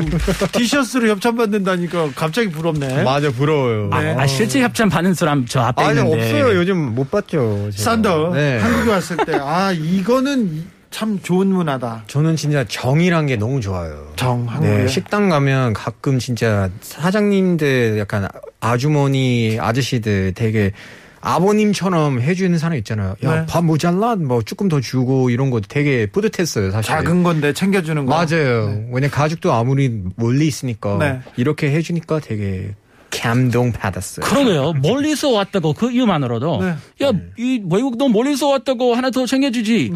티셔츠로 협찬 받는다니까 갑자기 부럽네. 맞아 부러워요. 아, 아, 실제 협찬 받는 사람 저 앞에 아니 있는데 없어요. 요즘 못 봤죠. 제가. 산더. 네. 한국에 왔을 때, 아, 이거는 이- 참 좋은 문화다. 저는 진짜 정이란 게 너무 좋아요. 정, 한국에. 네, 식당 가면 가끔 진짜 사장님들 약간 아주머니 아저씨들 되게 아버님처럼 해주는 사람 있잖아요. 야, 네. 밥 모자라? 뭐 조금 더 주고 이런 거 되게 뿌듯했어요, 사실. 작은 건데 챙겨주는 거. 맞아요. 왜냐 가족도 아무리 멀리 있으니까 네. 이렇게 해주니까 되게 감동 받았어요. 그러게요. 멀리서 왔다고 그 이유만으로도 네. 야, 이 외국도 멀리서 왔다고 하나 더 챙겨주지.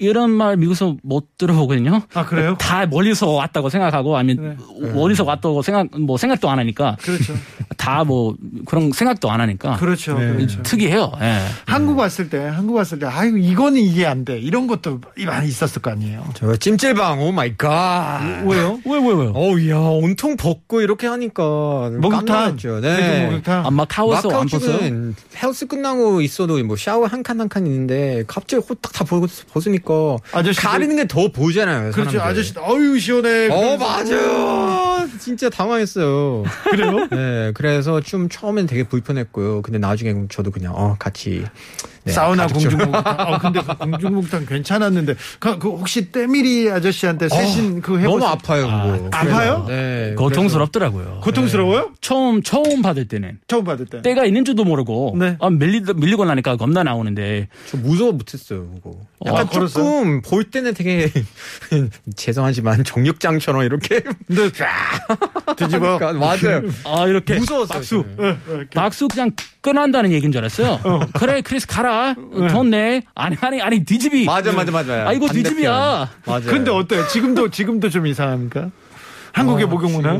네. 이런 말 미국에서 못 들어보거든요. 아, 그래요? 다 멀리서 왔다고 생각하고 아니면 멀리서 왔다고 생각 뭐 생각도 안 하니까 그렇죠. 다 뭐 그런 생각도 안 하니까 그렇죠. 네. 그렇죠. 특이해요. 예. 한국 왔을 때, 한국 왔을 때, 아이고, 이거는 이게 안 돼. 이런 것도 많이 있었을 거 아니에요. 저 찜질방 oh my God. 왜요? 왜, 왜, 왜? 어우 야 온통 벗고 이렇게 하니까 목욕탕. 네. 목욕탕. 아, 마 카오에서 마카오 안? 쪽은 헬스 끝나고 있어도 뭐 샤워 한 칸 한 칸 있는데 갑자기 호딱 다 벗, 벗으니까 아저씨들- 가리는 게 더 보잖아요. 그렇죠. 사람들. 아저씨, 어유 시원해. 어. 맞아요. 진짜 당황했어요. 그래요? 네, 그래서 좀 처음엔 되게 불편했고요. 근데 나중에 저도 그냥 어 같이 네, 사우나 공중목욕탕. [laughs] 어, 근데 그 공중목욕탕 괜찮았는데. 그, 그 혹시 때밀이 아저씨한테 세신 그거 해보 어, 너무 아파요 그거. 아, 아파요? 네. 고통스럽더라고요. 고통스러워요? 처음 처음 받을 때는 처음 받을 때. 때가 있는 줄도 모르고 네. 아, 밀리, 밀리고 나니까 겁나 나오는데 저 무서워 못했어요 그거. 약간 아? 조금 볼 때는 되게 [laughs] 죄송하지만 정육장처럼 이렇게 근데 [laughs] 뒤집어. 맞아요. 아 이렇게 무서웠어요. 박수 저는. 박수 그냥 끊한다는 얘기인 줄 알았어요. 그래 크리스 가라 돈 내. 아니 아니 아니 뒤집이. 맞아 맞아 맞아. 아 이거 뒤집이야. 맞아요. 근데 어때요? 지금도 지금도 좀 이상합니까? 한국의 목욕 문화?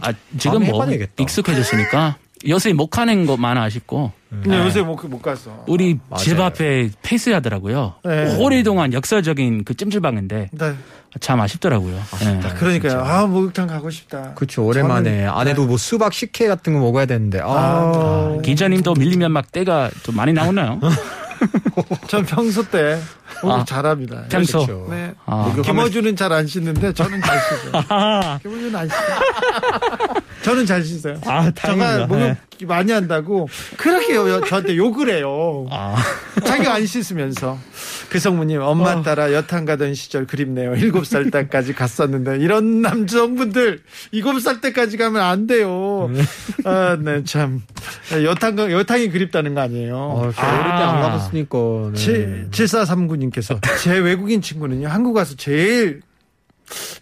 아 지금 뭐 해봐야 되겠다. 익숙해졌으니까 요새 못 가는 것만 아쉽고 근데 요새 못, 못 갔어. 우리 맞아요. 집 앞에 폐쇄하더라고요. 네. 오랫동안 역사적인 그 찜질방인데 네. 참 아쉽더라고요. 네. 그러니까요. 아 목욕탕 가고 싶다. 그렇죠. 오랜만에 아내도 뭐 수박 식혜 같은 거 먹어야 되는데. 아, 아, 기자님도 밀리면 막 때가 좀 많이 나오나요? [laughs] 전 평소 때 어, 아, 잘합니다. 평소. 그렇죠. 네. 아. 김어준은 잘 안 씻는데 저는 잘 씻어요. [laughs] 김어준은 안 씻어요. [laughs] 저는 잘 씻어요. 아, 제가 다행이다. 목욕 네. 많이 한다고 그렇게 요- 저한테 욕을 해요. 아, 자기가 안 씻으면서 그 성모님 엄마 따라 여탕 가던 시절 그립네요. 일곱 살 때까지 갔었는데 이런 남성분들 일곱 살 때까지 가면 안 돼요. 아, 네, 참 여탕 가- 여탕이 그립다는 거 아니에요. 어, 어릴 때안 아. 가봤으니까. 네. 7439님께서 제 외국인 친구는요 한국 와서 제일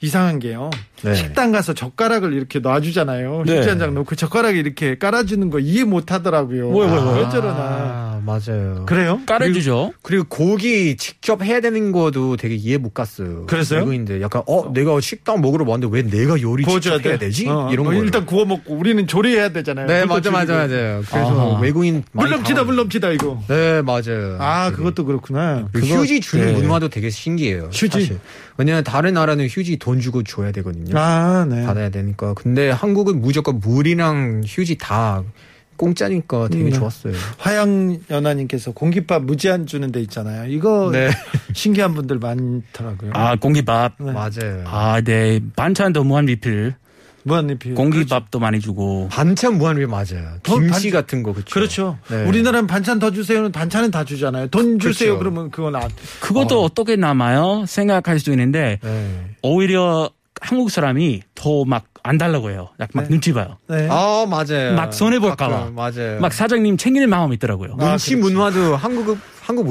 이상한 게요 네. 식당 가서 젓가락을 이렇게 놔주잖아요 네. 휴지 한장 놓고 젓가락에 이렇게 깔아주는 거 이해 못 하더라고요 왜, 왜, 왜? 왜 저러나 아, 맞아요. 그래요? 깔아주죠. 그리고 고기 직접 해야 되는 것도 되게 이해 못 갔어요. 그랬어요? 외국인들 약간 어 내가 식당 먹으러 왔는데 왜 내가 요리 직접 해야 되지? 어, 이런 어, 거 일단 구워 먹고 우리는 조리해야 되잖아요 네 맞아 맞아. 맞아요. 그래서 아하. 외국인 많이 물 넘치다 당황- 물 넘치다 이거 네 맞아요. 아 되게. 그것도 그렇구나 그리고 그거- 휴지 주는 네. 문화도 되게 신기해요. 휴지? 사실. 왜냐면 다른 나라는 휴지 돈 주고 줘야 되거든요. 아 네 받아야 되니까. 근데 한국은 무조건 물이랑 휴지 다 공짜니까 되게 음. 좋았어요. 화양 연하님께서 공깃밥 무제한 주는 데 있잖아요 이거 네. [laughs] 신기한 분들 많더라고요 아, 공깃밥. 네. 맞아요. 아, 네. 반찬도 무한 리필. 무한 리필 공깃밥도 많이 주고. 반찬 무한리 맞아요. 돈 김치 반- 같은 거 그렇죠. 그렇죠. 네. 우리나라는 반찬 더 주세요는 반찬은 다 주잖아요. 돈 주세요. 그렇죠. 그러면 그건 안. 그것도 어. 떻게 남아요? 생각할 수 있는데, 네. 오히려 한국 사람이 더막 안 달라고 해요. 약막 네. 눈치 봐요. 네. 아 맞아요. 막 손해 볼까 봐. 가끔, 맞아요. 막 사장님 챙길 마음이 있더라고요. 아, 눈치 그렇지. 문화도 한국 한국.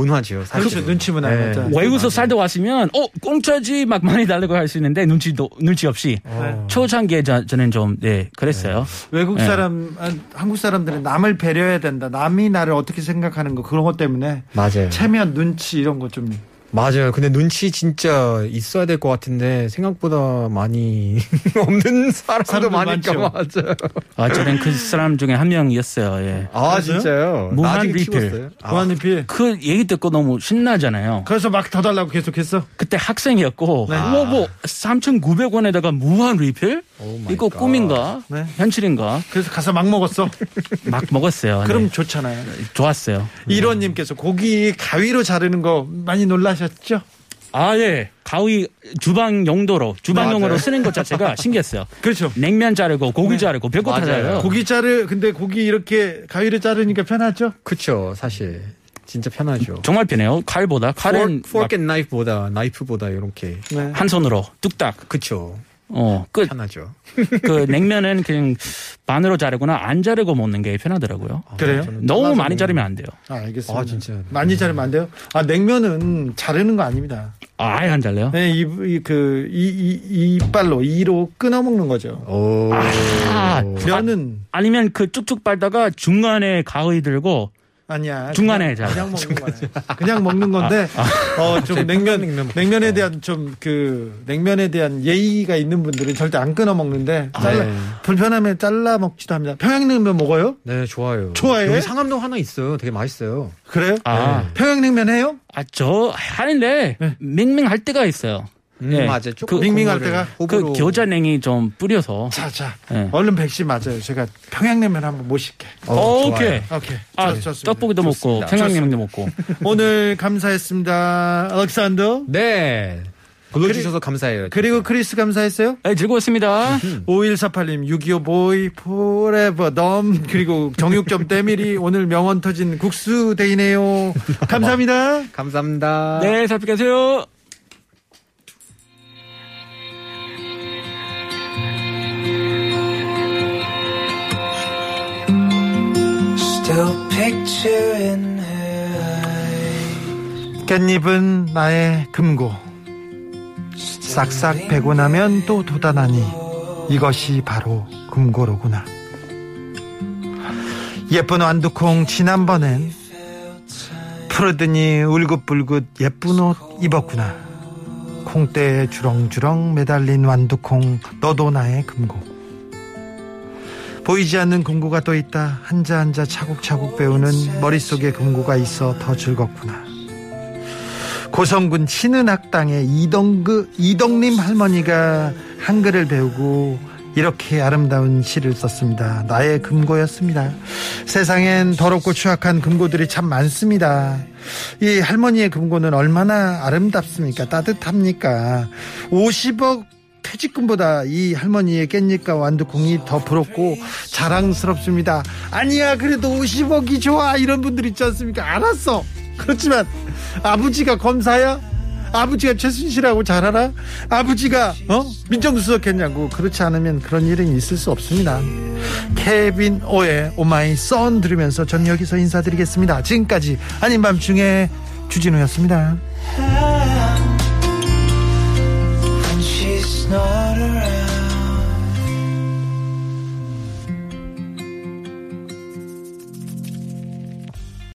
사실. 그렇죠. 눈치 문화. 네. 외국에서 살다 왔으면, 어, 공짜지 막 많이 달라고 할 수 있는데, 눈치도, 눈치 없이. 어. 초창기에 저, 저는 좀, 네, 그랬어요. 외국 네. 사람, 아, 한국 사람들은 남을 배려해야 된다. 남이 나를 어떻게 생각하는 거 그런 것 때문에 맞아요. 체면, 눈치 이런 거 좀. 맞아요. 근데 눈치 진짜 있어야 될 것 같은데 생각보다 많이 [laughs] 없는 사람도 사람들 많으니까 많죠. 맞아요. 아, 저는 그 사람 중에 한 명이었어요, 예. 아? 진짜요? 무한 리필. 아, 무한 리필. 그 얘기 듣고 너무 신나잖아요. 그래서 막 더 달라고 계속했어. 그때 학생이었고, 네. 뭐, 뭐, 3,900원에다가 무한 리필? 이거 God. 꿈인가? 네. 현실인가? 그래서 가서 막 먹었어. [laughs] 막 먹었어요. 그럼 네. 좋잖아요. 좋았어요. 이론님께서 고기 가위로 자르는 거 많이 놀라셨 죠? 아, 예. 가위 주방 용도로, 주방용으로 맞아요. 쓰는 것 자체가 [laughs] 신기했어요. 그렇죠. 냉면 자르고, 고기 자르고, 별거 다. 자르요. 고기 자르, 근데 고기 이렇게 가위로 자르니까 편하죠? 그쵸 사실 진짜 편하죠. 정말 편해요. 칼보다. 칼은 포크 앤 나이프보다 나이프보다 이렇게 네. 막한 손으로 뚝딱. 그쵸 어, 끝. 편하죠. 그 냉면은 그냥 반으로 자르거나 안 자르고 먹는 게 편하더라고요. 그래요? 저는 너무 많이 자르면 안 돼요. 아, 알겠습니다. 아, 진짜. 많이 자르면 안 돼요? 아, 냉면은 자르는 거 아닙니다. 아, 아예 안 잘라요? 네, 이, 이, 그, 이, 이, 이빨로, 이로 끊어 먹는 거죠. 오. 아, 면은, 아니면 그 쭉쭉 빨다가 중간에 가위 들고 아니야. 중간에 그냥. 그냥 먹는 거네. 그냥 먹는 건데, 어, 좀 냉면, 냉면 먹고 냉면에. 대한 좀 그, 냉면에 대한 예의가 있는 분들은 절대 안 끊어 먹는데, 잘라, 네. 불편하면 잘라 먹지도 합니다. 평양냉면 먹어요? 네 좋아요. 좋아해? 여기 상암동 하나 있어요. 되게 맛있어요. 그래요? 아, 평양냉면 해요? 아, 저 하는데 맹맹할 때가 있어요. 음, 예. 맞아요. 조금 그- 밍밍할 때가? 그 호불호- 겨자냉이 좀 뿌려서. 자, 자. 네. 얼른 백신 맞아요. 제가 평양냉면 한번 모실게. 어, 오케이. 좋아요. 오케이. 아, 좋- 좋습니다. 떡볶이도 먹고 좋습니다. 평양냉면도 먹고. 오늘 감사했습니다. 알렉산더. 네. 불러주셔서 감사해요. 그리고 크리스 감사했어요. 네, 즐거웠습니다. [laughs] 5148님, 625 boy, forever, 덤, 그리고 정육점 때밀이 오늘 명언 터진 국수 day네요. 감사합니다. [laughs] 감사합니다. 네, 살펴 가세요. 깻잎은 나의 금고. 싹싹 베고 나면 또 돋아나니 이것이 바로 금고로구나. 예쁜 완두콩 지난번엔 푸르더니 울긋불긋 예쁜 옷 입었구나. 콩대에 주렁주렁 매달린 완두콩 너도 나의 금고. 보이지 않는 금고가 또 있다. 한자 한자 차곡차곡 배우는 머릿속에 금고가 있어 더 즐겁구나. 고성군 신은학당의 이동그 이동림 할머니가 한글을 배우고 이렇게 아름다운 시를 썼습니다. 나의 금고였습니다. 세상엔 더럽고 추악한 금고들이 참 많습니다. 이 할머니의 금고는 얼마나 아름답습니까? 따뜻합니까? 50억 퇴직금보다 이 할머니의 깻잎과 완두콩이 더 부럽고 자랑스럽습니다. 아니야, 그래도 50억이 좋아. 이런 분들 있지 않습니까? 알았어. 그렇지만 아버지가 검사야? 아버지가 최순실하고 잘 알아? 아버지가 어 민정수석 했냐고 그렇지 않으면 그런 일은 있을 수 없습니다. 케빈 오의 오마이 선 들으면서 전 여기서 인사드리겠습니다. 지금까지 아닌 밤중에 주진우였습니다. It's not